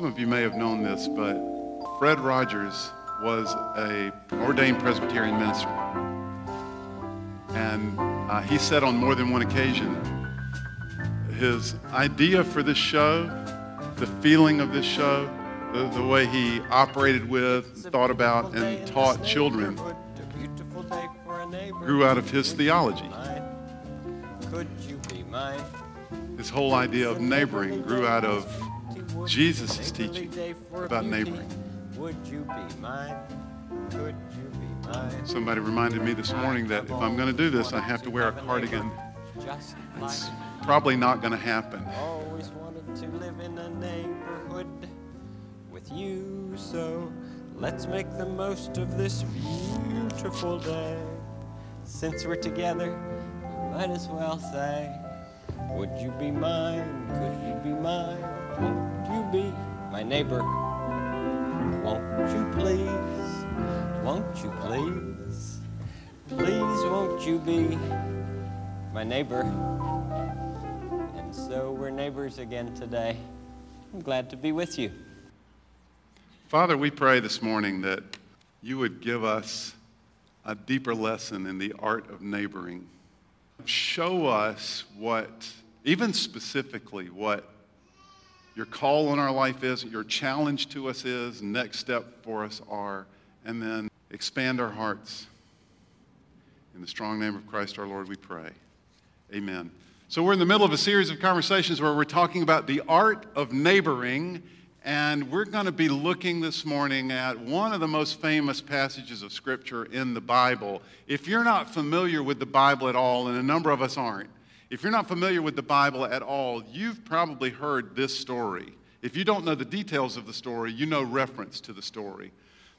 Some of you may have known this, but Fred Rogers was a ordained Presbyterian minister. And uh, he said on more than one occasion, his idea for this show, the feeling of this show, the, the way he operated with, thought about, and taught children grew out of his theology. His whole idea of neighboring grew out of Jesus' is teaching about neighboring. Would you be mine? Could you be mine? Somebody reminded me this morning that if I'm going to do this, I have to wear a cardigan. It's probably not going to happen. Always wanted to live in a neighborhood with you, so let's make the most of this beautiful day. Since we're together, we might as well say, Would you be mine? Could you be mine? Won't you be my neighbor? Won't you please? Won't you please? Please, won't you be my neighbor? And so we're neighbors again today. I'm glad to be with you. Father, we pray this morning that you would give us a deeper lesson in the art of neighboring. Show us what, even specifically, what your call on our life is, your challenge to us is, next step for us are, and then expand our hearts. In the strong name of Christ our Lord, we pray. Amen. So, we're in the middle of a series of conversations where we're talking about the art of neighboring, and we're going to be looking this morning at one of the most famous passages of Scripture in the Bible. If you're not familiar with the Bible at all, and a number of us aren't, if you're not familiar with the Bible at all, you've probably heard this story. If you don't know the details of the story, you know reference to the story.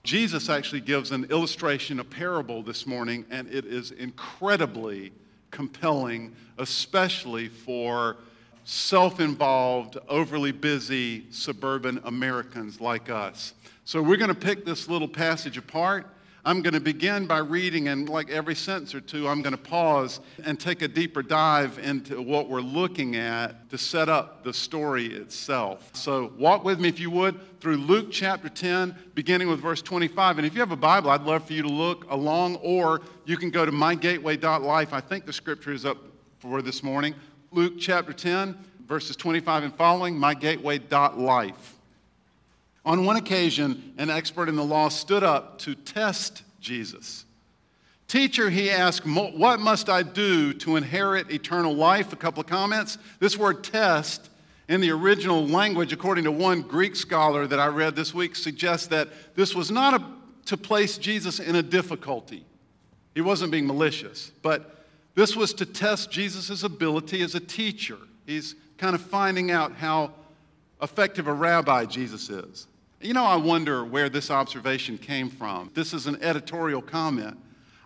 Jesus actually gives an illustration, a parable this morning, and it is incredibly compelling, especially for self involved, overly busy suburban Americans like us. So we're going to pick this little passage apart I'm going to begin by reading, and like every sentence or two, I'm going to pause and take a deeper dive into what we're looking at to set up the story itself. So, walk with me, if you would, through Luke chapter 10, beginning with verse 25. And if you have a Bible, I'd love for you to look along, or you can go to mygateway.life. I think the scripture is up for this morning. Luke chapter 10, verses 25 and following, mygateway.life. On one occasion, an expert in the law stood up to test Jesus. Teacher, he asked, What must I do to inherit eternal life? A couple of comments. This word test in the original language, according to one Greek scholar that I read this week, suggests that this was not a, to place Jesus in a difficulty. He wasn't being malicious, but this was to test Jesus' ability as a teacher. He's kind of finding out how effective a rabbi Jesus is. You know, I wonder where this observation came from. This is an editorial comment.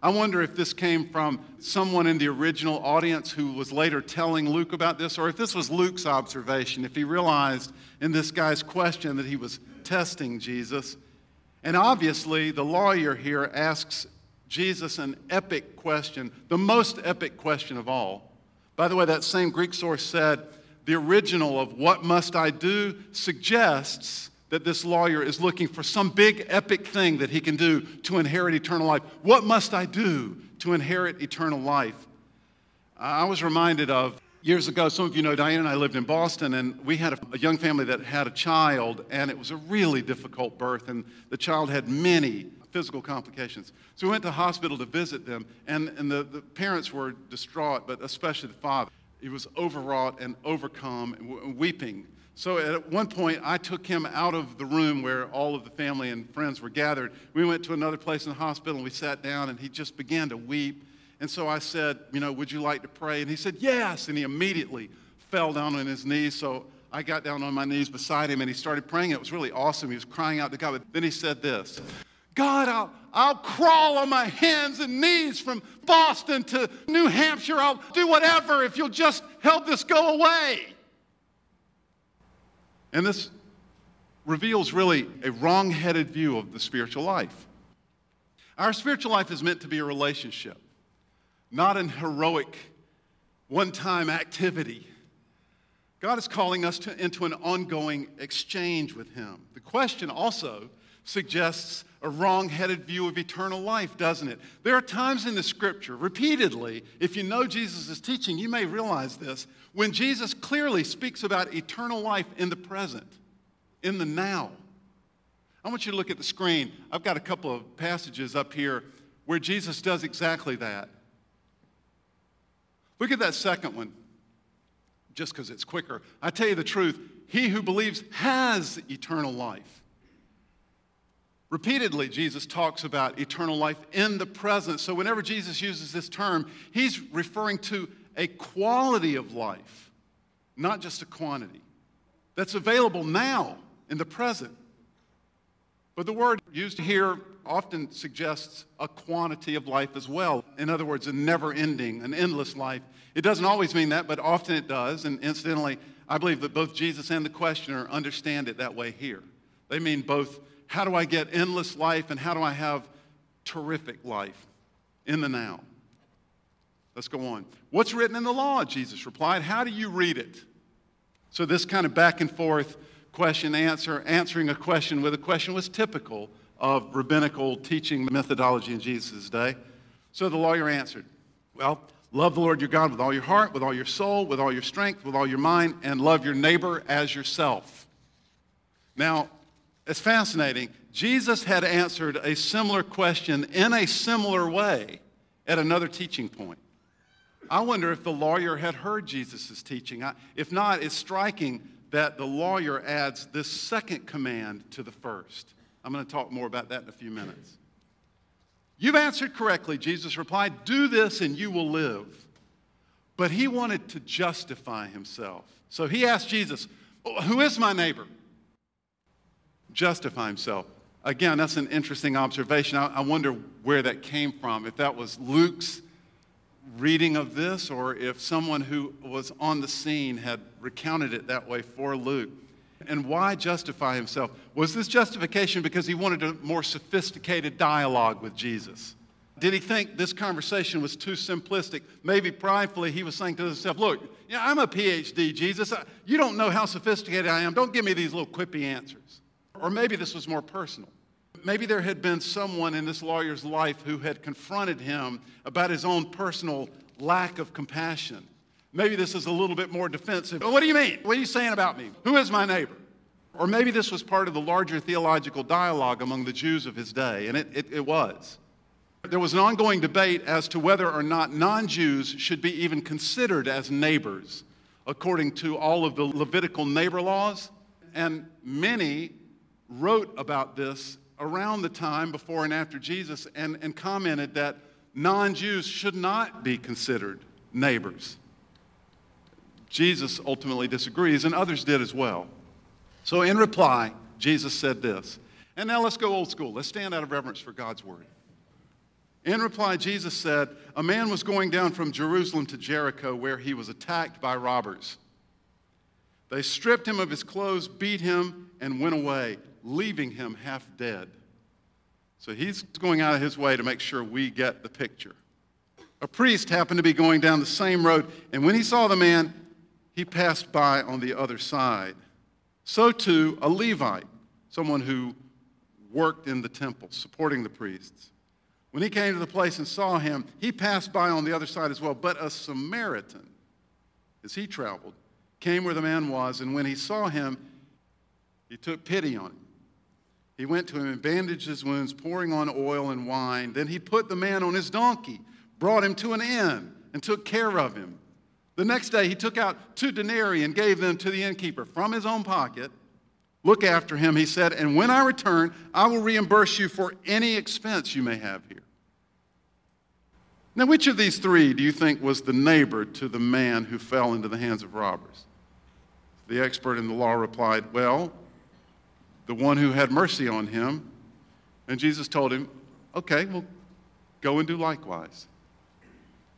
I wonder if this came from someone in the original audience who was later telling Luke about this, or if this was Luke's observation, if he realized in this guy's question that he was testing Jesus. And obviously, the lawyer here asks Jesus an epic question, the most epic question of all. By the way, that same Greek source said the original of what must I do suggests that this lawyer is looking for some big epic thing that he can do to inherit eternal life. What must I do to inherit eternal life? I was reminded of years ago, some of you know Diane and I lived in Boston, and we had a, a, young family that had a child, and it was a really difficult birth, and the child had many physical complications. So we went to the hospital to visit them, and, and the, the parents were distraught, but especially the father. He was overwrought and overcome and weeping so at one point, I took him out of the room where all of the family and friends were gathered. We went to another place in the hospital and we sat down and he just began to weep. And so I said, You know, would you like to pray? And he said, Yes. And he immediately fell down on his knees. So I got down on my knees beside him and he started praying. It was really awesome. He was crying out to God. But then he said this God, I'll, I'll crawl on my hands and knees from Boston to New Hampshire. I'll do whatever if you'll just help this go away. And this reveals really a wrong headed view of the spiritual life. Our spiritual life is meant to be a relationship, not an heroic, one time activity. God is calling us to, into an ongoing exchange with Him. The question also suggests a wrong headed view of eternal life, doesn't it? There are times in the scripture, repeatedly, if you know Jesus' teaching, you may realize this, when Jesus clearly speaks about eternal life in the present, in the now. I want you to look at the screen. I've got a couple of passages up here where Jesus does exactly that. Look at that second one, just because it's quicker. I tell you the truth, he who believes has eternal life. Repeatedly, Jesus talks about eternal life in the present. So, whenever Jesus uses this term, he's referring to a quality of life, not just a quantity, that's available now in the present. But the word used here often suggests a quantity of life as well. In other words, a never ending, an endless life. It doesn't always mean that, but often it does. And incidentally, I believe that both Jesus and the questioner understand it that way here. They mean both how do I get endless life and how do I have terrific life in the now? Let's go on. What's written in the law? Jesus replied. How do you read it? So, this kind of back and forth question answer, answering a question with a question was typical of rabbinical teaching methodology in Jesus' day. So the lawyer answered, Well, love the Lord your God with all your heart, with all your soul, with all your strength, with all your mind, and love your neighbor as yourself. Now, it's fascinating. Jesus had answered a similar question in a similar way at another teaching point. I wonder if the lawyer had heard Jesus' teaching. If not, it's striking that the lawyer adds this second command to the first. I'm going to talk more about that in a few minutes. You've answered correctly, Jesus replied. Do this and you will live. But he wanted to justify himself. So he asked Jesus, oh, Who is my neighbor? Justify himself. Again, that's an interesting observation. I, I wonder where that came from. If that was Luke's reading of this, or if someone who was on the scene had recounted it that way for Luke. And why justify himself? Was this justification because he wanted a more sophisticated dialogue with Jesus? Did he think this conversation was too simplistic? Maybe pridefully he was saying to himself, Look, yeah, I'm a PhD, Jesus. You don't know how sophisticated I am. Don't give me these little quippy answers. Or maybe this was more personal. Maybe there had been someone in this lawyer's life who had confronted him about his own personal lack of compassion. Maybe this is a little bit more defensive. What do you mean? What are you saying about me? Who is my neighbor? Or maybe this was part of the larger theological dialogue among the Jews of his day, and it, it, it was. There was an ongoing debate as to whether or not non Jews should be even considered as neighbors according to all of the Levitical neighbor laws. And many wrote about this around the time before and after Jesus and, and commented that non Jews should not be considered neighbors. Jesus ultimately disagrees, and others did as well. So, in reply, Jesus said this. And now let's go old school. Let's stand out of reverence for God's word. In reply, Jesus said, A man was going down from Jerusalem to Jericho where he was attacked by robbers. They stripped him of his clothes, beat him, and went away, leaving him half dead. So he's going out of his way to make sure we get the picture. A priest happened to be going down the same road, and when he saw the man, he passed by on the other side. So too, a Levite, someone who worked in the temple, supporting the priests. When he came to the place and saw him, he passed by on the other side as well. But a Samaritan, as he traveled, came where the man was, and when he saw him, he took pity on him. He went to him and bandaged his wounds, pouring on oil and wine. Then he put the man on his donkey, brought him to an inn, and took care of him. The next day he took out two denarii and gave them to the innkeeper from his own pocket. Look after him, he said, and when I return, I will reimburse you for any expense you may have here. Now, which of these three do you think was the neighbor to the man who fell into the hands of robbers? The expert in the law replied, Well, the one who had mercy on him. And Jesus told him, Okay, well, go and do likewise.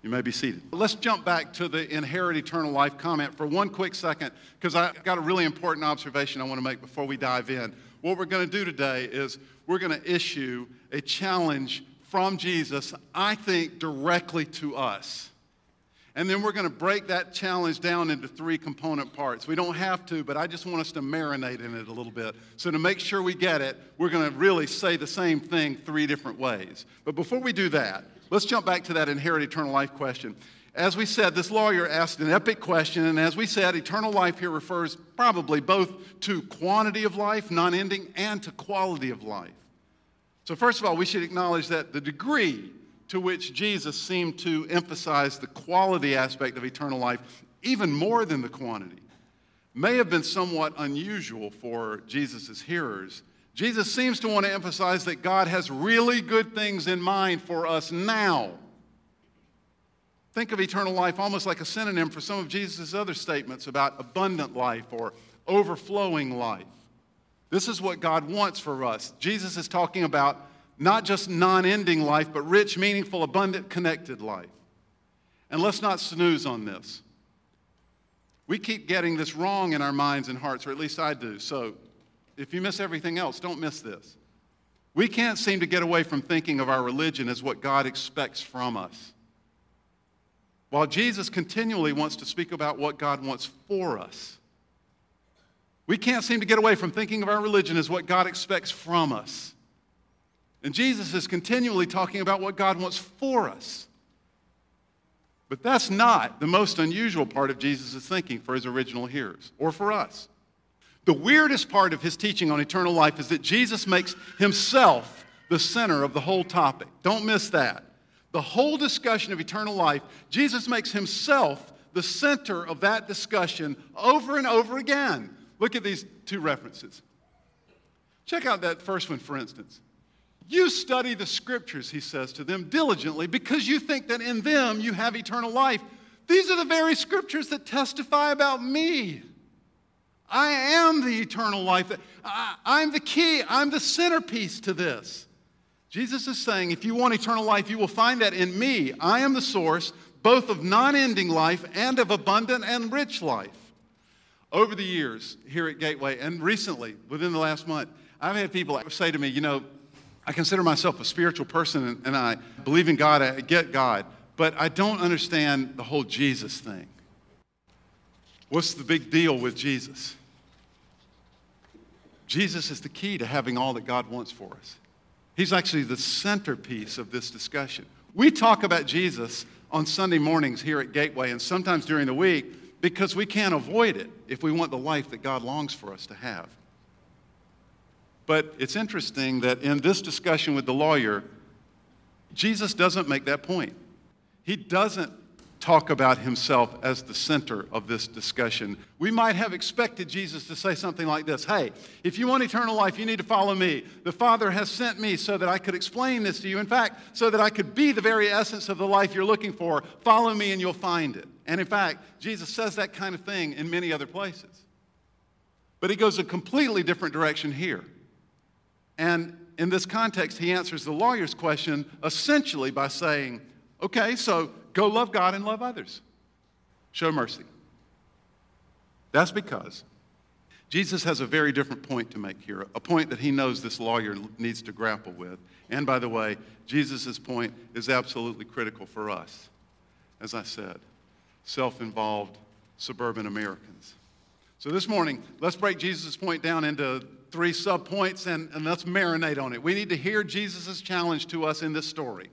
You may be seated. Let's jump back to the inherit eternal life comment for one quick second, because I've got a really important observation I want to make before we dive in. What we're going to do today is we're going to issue a challenge from Jesus, I think, directly to us. And then we're going to break that challenge down into three component parts. We don't have to, but I just want us to marinate in it a little bit. So, to make sure we get it, we're going to really say the same thing three different ways. But before we do that, let's jump back to that inherit eternal life question. As we said, this lawyer asked an epic question, and as we said, eternal life here refers probably both to quantity of life, non ending, and to quality of life. So, first of all, we should acknowledge that the degree to which Jesus seemed to emphasize the quality aspect of eternal life even more than the quantity may have been somewhat unusual for Jesus' hearers. Jesus seems to want to emphasize that God has really good things in mind for us now. Think of eternal life almost like a synonym for some of Jesus' other statements about abundant life or overflowing life. This is what God wants for us. Jesus is talking about not just non ending life, but rich, meaningful, abundant, connected life. And let's not snooze on this. We keep getting this wrong in our minds and hearts, or at least I do. So if you miss everything else, don't miss this. We can't seem to get away from thinking of our religion as what God expects from us. While Jesus continually wants to speak about what God wants for us, we can't seem to get away from thinking of our religion as what God expects from us. And Jesus is continually talking about what God wants for us. But that's not the most unusual part of Jesus' thinking for his original hearers or for us. The weirdest part of his teaching on eternal life is that Jesus makes himself the center of the whole topic. Don't miss that. The whole discussion of eternal life, Jesus makes himself the center of that discussion over and over again. Look at these two references. Check out that first one, for instance. You study the scriptures, he says to them, diligently because you think that in them you have eternal life. These are the very scriptures that testify about me. I am the eternal life. I, am the key, I'm the centerpiece to this. Jesus is saying, if you want eternal life, you will find that in me. I am the source, both of non ending life and of abundant and rich life. Over the years here at Gateway, and recently, within the last month, I've had people say to me, you know, I consider myself a spiritual person and I believe in God, I get God, but I don't understand the whole Jesus thing. What's the big deal with Jesus? Jesus is the key to having all that God wants for us. He's actually the centerpiece of this discussion. We talk about Jesus on Sunday mornings here at Gateway and sometimes during the week because we can't avoid it if we want the life that God longs for us to have. But it's interesting that in this discussion with the lawyer, Jesus doesn't make that point. He doesn't talk about himself as the center of this discussion. We might have expected Jesus to say something like this Hey, if you want eternal life, you need to follow me. The Father has sent me so that I could explain this to you. In fact, so that I could be the very essence of the life you're looking for. Follow me and you'll find it. And in fact, Jesus says that kind of thing in many other places. But he goes a completely different direction here. And in this context, he answers the lawyer's question essentially by saying, okay, so go love God and love others. Show mercy. That's because Jesus has a very different point to make here, a point that he knows this lawyer needs to grapple with. And by the way, Jesus' point is absolutely critical for us. As I said, self involved suburban Americans. So this morning, let's break Jesus' point down into three subpoints and, and let's marinate on it. We need to hear Jesus' challenge to us in this story.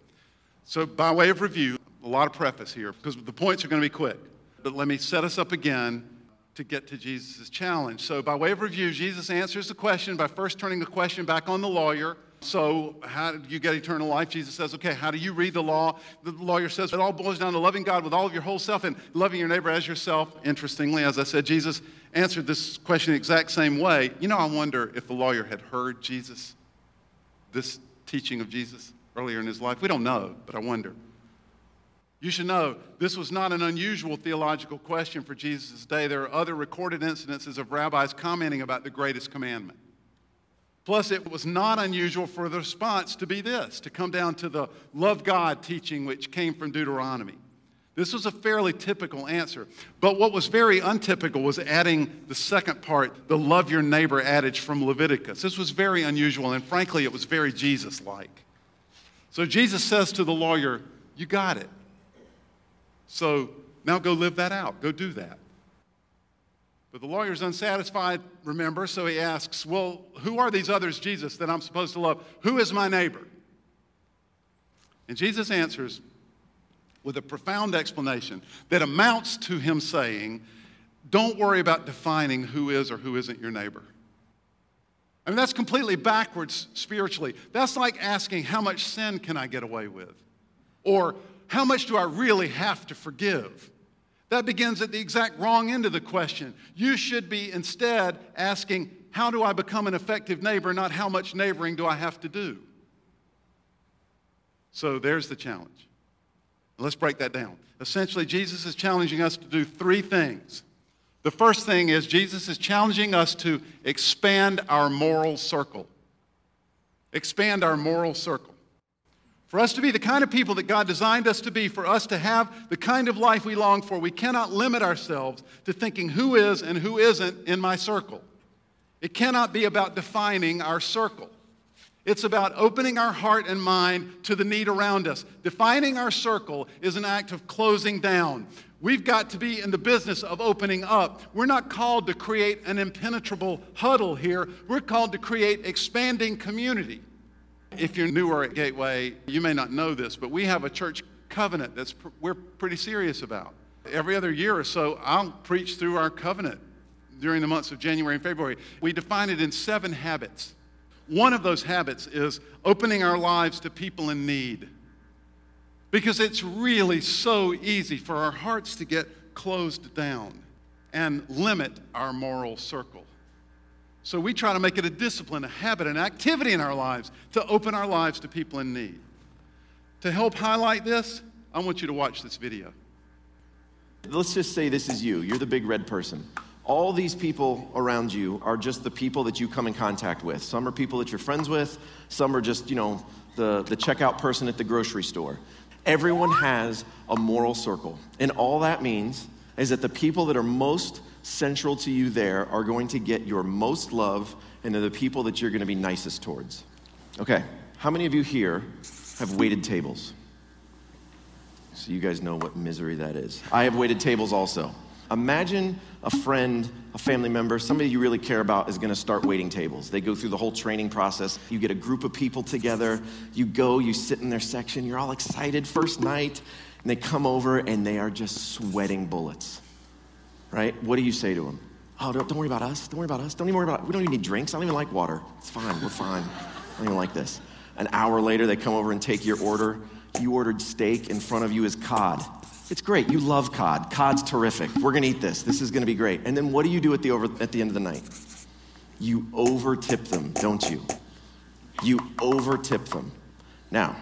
So, by way of review, a lot of preface here because the points are going to be quick. But let me set us up again to get to Jesus' challenge. So, by way of review, Jesus answers the question by first turning the question back on the lawyer. So, how do you get eternal life? Jesus says, okay, how do you read the law? The lawyer says, it all boils down to loving God with all of your whole self and loving your neighbor as yourself. Interestingly, as I said, Jesus answered this question the exact same way. You know, I wonder if the lawyer had heard Jesus, this teaching of Jesus earlier in his life. We don't know, but I wonder. You should know this was not an unusual theological question for Jesus' day. There are other recorded incidences of rabbis commenting about the greatest commandment. Plus, it was not unusual for the response to be this to come down to the love God teaching, which came from Deuteronomy. This was a fairly typical answer. But what was very untypical was adding the second part, the love your neighbor adage from Leviticus. This was very unusual, and frankly, it was very Jesus like. So Jesus says to the lawyer, You got it. So Now go live that out. Go do that. But the lawyer's unsatisfied, remember, so he asks, Well, who are these others, Jesus, that I'm supposed to love? Who is my neighbor? And Jesus answers with a profound explanation that amounts to him saying, Don't worry about defining who is or who isn't your neighbor. I mean, that's completely backwards spiritually. That's like asking, How much sin can I get away with? Or, How much do I really have to forgive? That begins at the exact wrong end of the question. You should be instead asking, How do I become an effective neighbor, not how much neighboring do I have to do? So there's the challenge. Let's break that down. Essentially, Jesus is challenging us to do three things. The first thing is Jesus is challenging us to expand our moral circle. Expand our moral circle. For us to be the kind of people that God designed us to be, for us to have the kind of life we long for, we cannot limit ourselves to thinking who is and who isn't in my circle. It cannot be about defining our circle. It's about opening our heart and mind to the need around us. Defining our circle is an act of closing down. We've got to be in the business of opening up. We're not called to create an impenetrable huddle here, we're called to create expanding community. If you're newer at Gateway, you may not know this, but we have a church covenant that's pr- we're pretty serious about. Every other year or so, I'll preach through our covenant during the months of January and February. We define it in seven habits. One of those habits is opening our lives to people in need. Because it's really so easy for our hearts to get closed down and limit our moral circle. So we try to make it a discipline, a habit, an activity in our lives to open our lives to people in need. To help highlight this, I want you to watch this video. Let's just say this is you. You're the big red person. All these people around you are just the people that you come in contact with. Some are people that you're friends with, some are just, you know, the, the checkout person at the grocery store. Everyone has a moral circle. And all that means is that the people that are most central to you there are going to get your most love, and they're the people that you're going to be nicest towards. Okay, how many of you here have waited tables? So you guys know what misery that is. I have waited tables also. Imagine a friend, a family member, somebody you really care about is gonna start waiting tables. They go through the whole training process. You get a group of people together, you go, you sit in their section, you're all excited, first night, and they come over and they are just sweating bullets right? What do you say to them? Oh, don't, don't worry about us. Don't worry about us. Don't even worry about. We don't even need drinks. I don't even like water. It's fine. We're fine. I don't even like this. An hour later, they come over and take your order. You ordered steak. In front of you is cod. It's great. You love cod. Cod's terrific. We're going to eat this. This is going to be great. And then what do you do at the, over, at the end of the night? You over tip them, don't you? You over tip them. Now,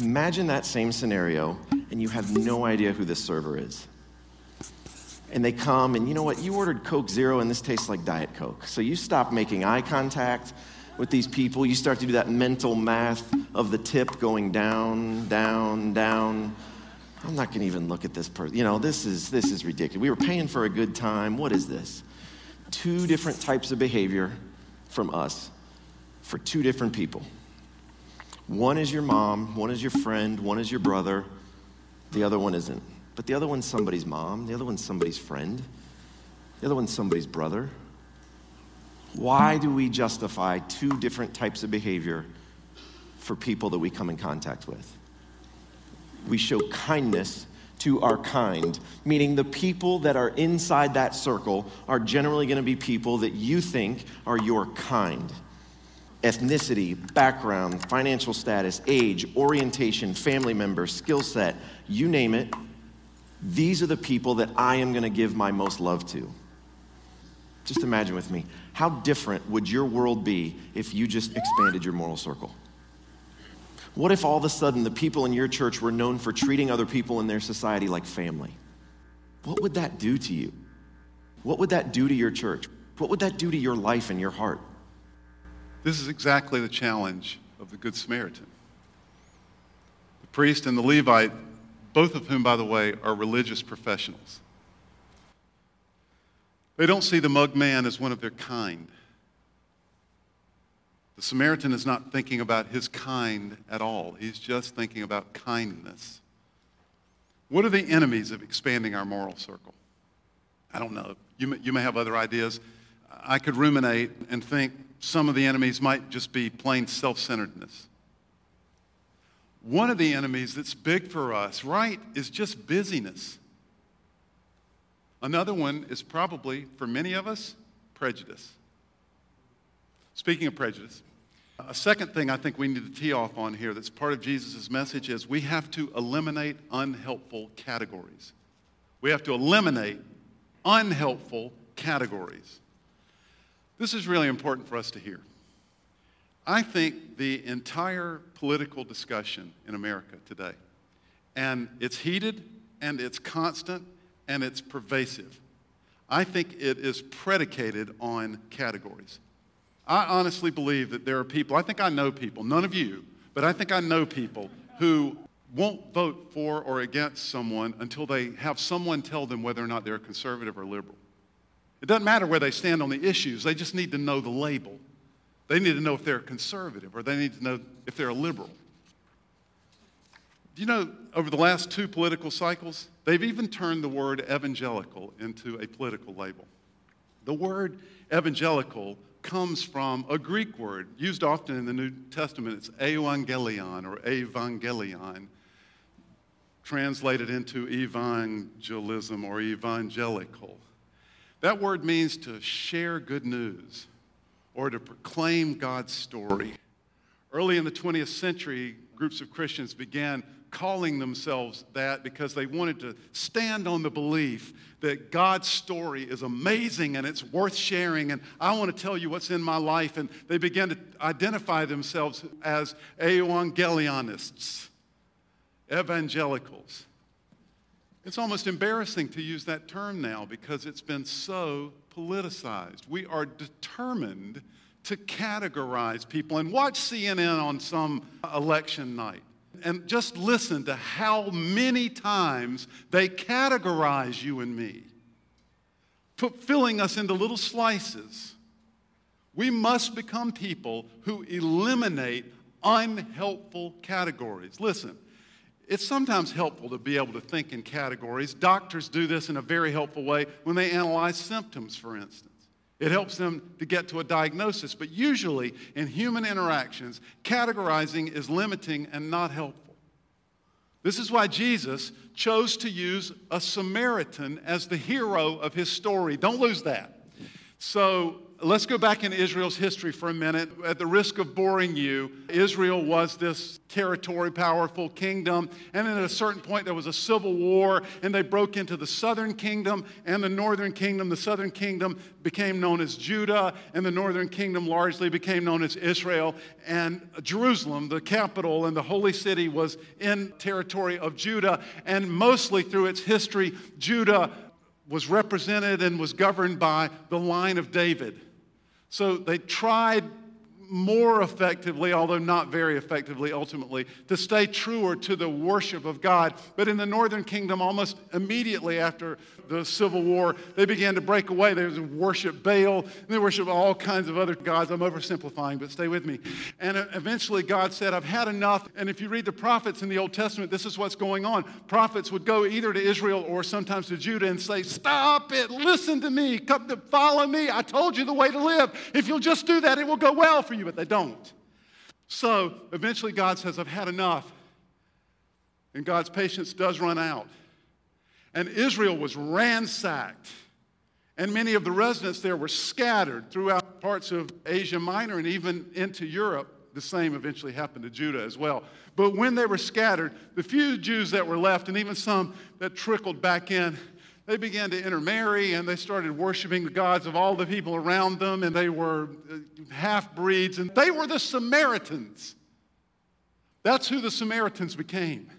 imagine that same scenario and you have no idea who this server is and they come and you know what? You ordered coke zero and this tastes like diet coke. So you stop making eye contact with these people. You start to do that mental math of the tip going down down down. I'm not going to even look at this person. You know this is this is ridiculous. We were paying for a good time. What is this? Two different types of behavior from us for two different people. One is your mom one is your friend one is your brother. The other one isn't but the other one's somebody's mom, the other one's somebody's friend, the other one's somebody's brother. Why do we justify two different types of behavior for people that we come in contact with? We show kindness to our kind, meaning the people that are inside that circle are generally going to be people that you think are your kind. Ethnicity, background, financial status, age, orientation, family member, skill set, you name it, these are the people that I am going to give my most love to. Just imagine with me, how different would your world be if you just expanded your moral circle? What if all of a sudden the people in your church were known for treating other people in their society like family? What would that do to you? What would that do to your church? What would that do to your life and your heart? This is exactly the challenge of the Good Samaritan. The priest and the Levite both of whom, by the way, are religious professionals. They don't see the mug man as one of their kind. The Samaritan is not thinking about his kind at all, he's just thinking about kindness. What are the enemies of expanding our moral circle? I don't know. You may, you may have other ideas. I could ruminate and think some of the enemies might just be plain self centeredness. One of the enemies that's big for us, right, is just busyness. Another one is probably, for many of us, prejudice. Speaking of prejudice, a second thing I think we need to tee off on here that's part of Jesus' message is we have to eliminate unhelpful categories. We have to eliminate unhelpful categories. This is really important for us to hear. I think the entire political discussion in America today, and it's heated and it's constant and it's pervasive, I think it is predicated on categories. I honestly believe that there are people, I think I know people, none of you, but I think I know people who won't vote for or against someone until they have someone tell them whether or not they're conservative or liberal. It doesn't matter where they stand on the issues, they just need to know the label. They need to know if they're conservative or they need to know if they're a liberal. Do you know, over the last two political cycles, they've even turned the word evangelical into a political label. The word evangelical comes from a Greek word used often in the New Testament. It's evangelion or evangelion, translated into evangelism or evangelical. That word means to share good news or to proclaim God's story. Early in the 20th century, groups of Christians began calling themselves that because they wanted to stand on the belief that God's story is amazing and it's worth sharing, and I want to tell you what's in my life. And they began to identify themselves as evangelionists, evangelicals. It's almost embarrassing to use that term now because it's been so politicized. We are determined to categorize people and watch CNN on some election night and just listen to how many times they categorize you and me, filling us into little slices. We must become people who eliminate unhelpful categories. Listen, it's sometimes helpful to be able to think in categories. Doctors do this in a very helpful way when they analyze symptoms, for instance. It helps them to get to a diagnosis, but usually in human interactions, categorizing is limiting and not helpful. This is why Jesus chose to use a Samaritan as the hero of his story. Don't lose that. So, let's go back in Israel's history for a minute. At the risk of boring you, Israel was this territory, powerful kingdom. And then at a certain point, there was a civil war, and they broke into the southern kingdom and the northern kingdom. The southern kingdom became known as Judah, and the northern kingdom largely became known as Israel. And Jerusalem, the capital and the holy city, was in territory of Judah. And mostly through its history, Judah was represented and was governed by the line of David. So they tried more effectively, although not very effectively ultimately, to stay truer to the worship of God. But in the northern kingdom, almost immediately after the Civil War, they began to break away. They worship Baal, and they worship all kinds of other gods. I'm oversimplifying, but stay with me. And eventually, God said, I've had enough. And if you read the prophets in the Old Testament, this is what's going on. Prophets would go either to Israel or sometimes to Judah and say, Stop it, listen to me, come to follow me. I told you the way to live. If you'll just do that, it will go well for you, but they don't. So eventually, God says, I've had enough. And God's patience does run out. And Israel was ransacked. And many of the residents there were scattered throughout parts of Asia Minor and even into Europe. The same eventually happened to Judah as well. But when they were scattered, the few Jews that were left, and even some that trickled back in, they began to intermarry and they started worshiping the gods of all the people around them, and they were uh, half breeds, and they were the Samaritans. That's who the Samaritans became.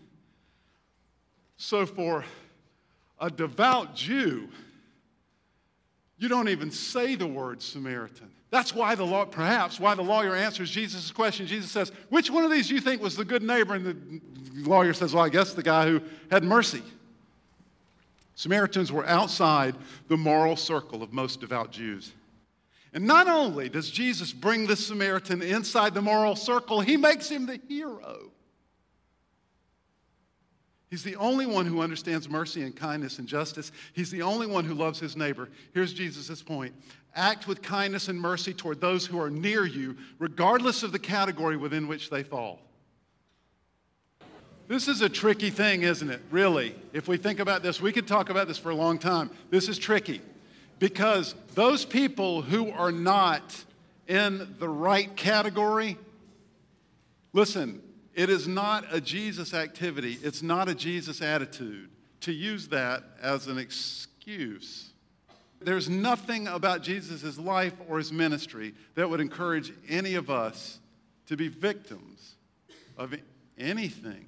So, for a devout Jew, you don't even say the word Samaritan. That's why the law, perhaps why the lawyer answers Jesus' question. Jesus says, Which one of these do you think was the good neighbor? And the lawyer says, Well, I guess the guy who had mercy. Samaritans were outside the moral circle of most devout Jews. And not only does Jesus bring the Samaritan inside the moral circle, he makes him the hero. He's the only one who understands mercy and kindness and justice. He's the only one who loves his neighbor. Here's Jesus' point act with kindness and mercy toward those who are near you, regardless of the category within which they fall. This is a tricky thing, isn't it? Really. If we think about this, we could talk about this for a long time. This is tricky because those people who are not in the right category, listen, it is not a Jesus activity, it's not a Jesus attitude to use that as an excuse. There's nothing about Jesus' life or his ministry that would encourage any of us to be victims of anything.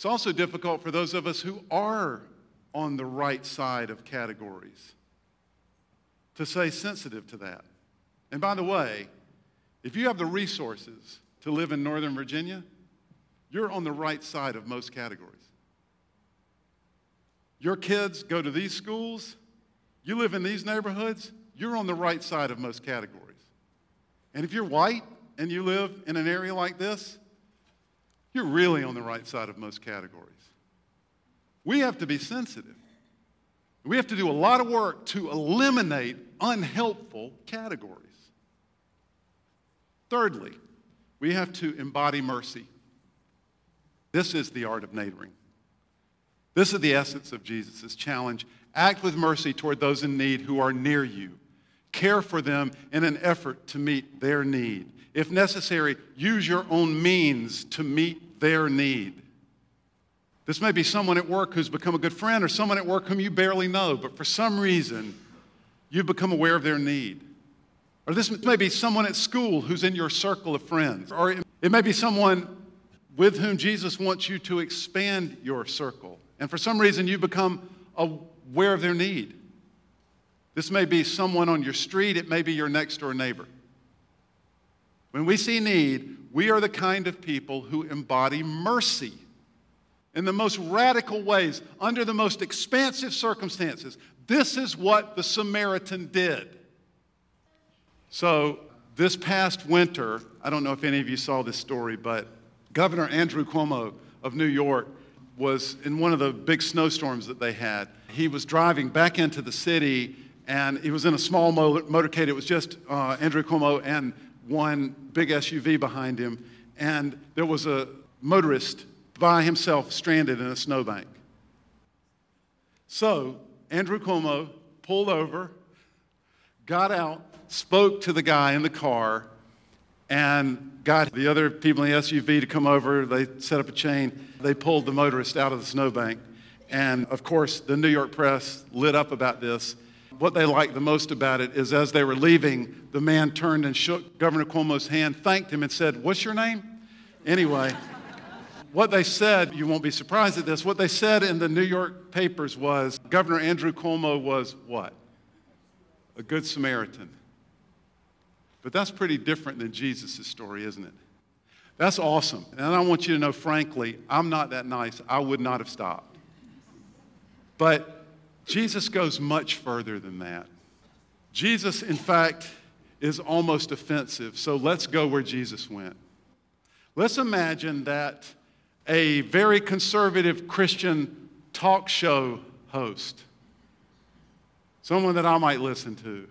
It's also difficult for those of us who are on the right side of categories to stay sensitive to that. And by the way, if you have the resources to live in Northern Virginia, you're on the right side of most categories. Your kids go to these schools, you live in these neighborhoods, you're on the right side of most categories. And if you're white and you live in an area like this, you're really on the right side of most categories. We have to be sensitive. We have to do a lot of work to eliminate unhelpful categories. Thirdly, we have to embody mercy. This is the art of neighboring. This is the essence of Jesus' challenge. Act with mercy toward those in need who are near you. Care for them in an effort to meet their need. If necessary, use your own means to meet their need. This may be someone at work who's become a good friend or someone at work whom you barely know, but for some reason, you've become aware of their need. Or this may be someone at school who's in your circle of friends. Or it may be someone with whom Jesus wants you to expand your circle. And for some reason, you become aware of their need. This may be someone on your street, it may be your next door neighbor. When we see need, we are the kind of people who embody mercy in the most radical ways, under the most expansive circumstances. This is what the Samaritan did. So, this past winter, I don't know if any of you saw this story, but Governor Andrew Cuomo of New York was in one of the big snowstorms that they had. He was driving back into the city and he was in a small motorcade. It was just uh, Andrew Cuomo and one big SUV behind him. And there was a motorist by himself stranded in a snowbank. So Andrew Cuomo pulled over, got out, spoke to the guy in the car, and got the other people in the SUV to come over. They set up a chain. They pulled the motorist out of the snowbank. And of course, the New York press lit up about this. What they liked the most about it is as they were leaving, the man turned and shook Governor Cuomo's hand, thanked him, and said, What's your name? Anyway, what they said, you won't be surprised at this, what they said in the New York papers was Governor Andrew Cuomo was what? A good Samaritan. But that's pretty different than Jesus' story, isn't it? That's awesome. And I want you to know, frankly, I'm not that nice. I would not have stopped. But Jesus goes much further than that. Jesus, in fact, is almost offensive. So let's go where Jesus went. Let's imagine that a very conservative Christian talk show host, someone that I might listen to,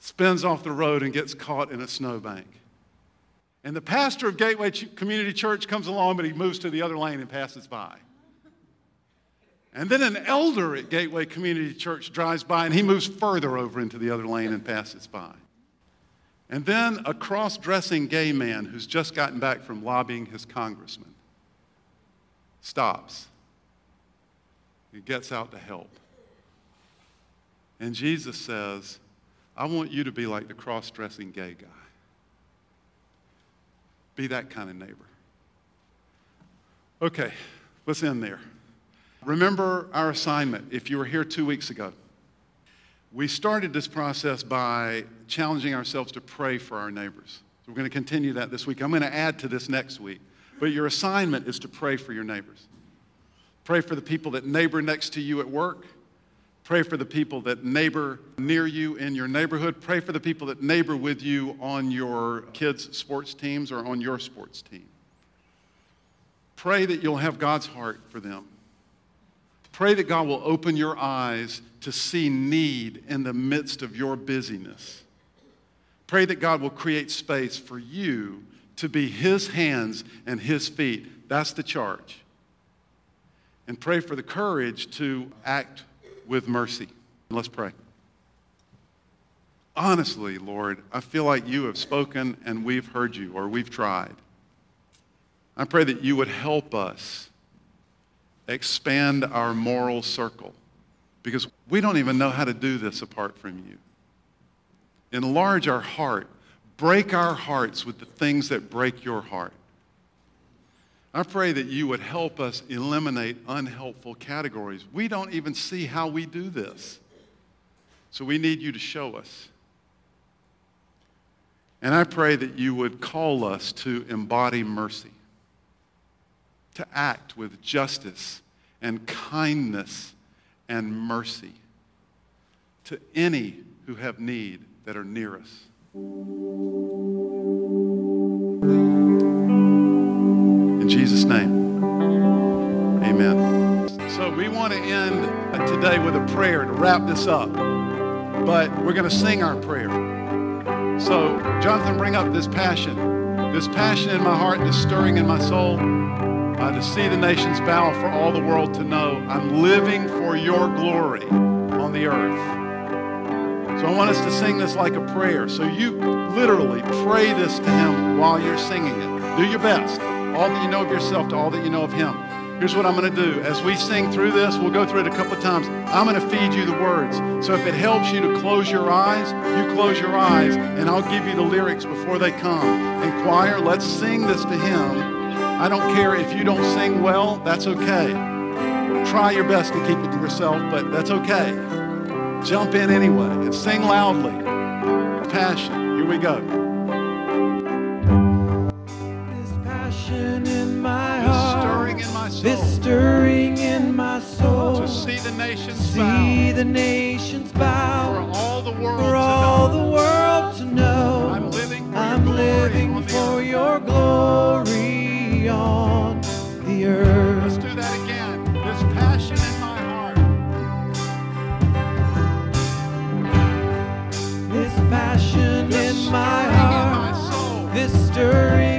spins off the road and gets caught in a snowbank. And the pastor of Gateway Community Church comes along, but he moves to the other lane and passes by. And then an elder at Gateway Community Church drives by and he moves further over into the other lane and passes by. And then a cross dressing gay man who's just gotten back from lobbying his congressman stops. He gets out to help. And Jesus says, I want you to be like the cross dressing gay guy. Be that kind of neighbor. Okay, let's end there. Remember our assignment if you were here two weeks ago. We started this process by challenging ourselves to pray for our neighbors. So we're going to continue that this week. I'm going to add to this next week. But your assignment is to pray for your neighbors. Pray for the people that neighbor next to you at work. Pray for the people that neighbor near you in your neighborhood. Pray for the people that neighbor with you on your kids' sports teams or on your sports team. Pray that you'll have God's heart for them. Pray that God will open your eyes to see need in the midst of your busyness. Pray that God will create space for you to be His hands and His feet. That's the charge. And pray for the courage to act with mercy. Let's pray. Honestly, Lord, I feel like you have spoken and we've heard you or we've tried. I pray that you would help us expand our moral circle because we don't even know how to do this apart from you. Enlarge our heart, break our hearts with the things that break your heart. I pray that you would help us eliminate unhelpful categories. We don't even see how we do this. So we need you to show us. And I pray that you would call us to embody mercy to act with justice and kindness and mercy to any who have need that are near us. In Jesus' name, amen. So we want to end today with a prayer to wrap this up, but we're going to sing our prayer. So, Jonathan, bring up this passion. This passion in my heart, this stirring in my soul uh, to see the nations bow for all the world to know I'm living for your glory on the earth. So I want us to sing this like a prayer. So you literally pray this to him while you're singing it. Do your best. All that you know of yourself to all that you know of him. Here's what I'm going to do. As we sing through this, we'll go through it a couple of times. I'm going to feed you the words. So if it helps you to close your eyes, you close your eyes, and I'll give you the lyrics before they come. And choir, let's sing this to him I don't care if you don't sing well, that's okay. Try your best to keep it to yourself, but that's okay. Jump in anyway and sing loudly. Passion. Here we go. This passion in my heart, stirring in my soul, this stirring in my soul, to see the nations see bow, the nations bow, for all the world for to all know. the world to know. I'm living for I'm your glory living the for your glory Let's do that again. This passion in my heart. This passion This in my stirring in my heart, soul. this stirring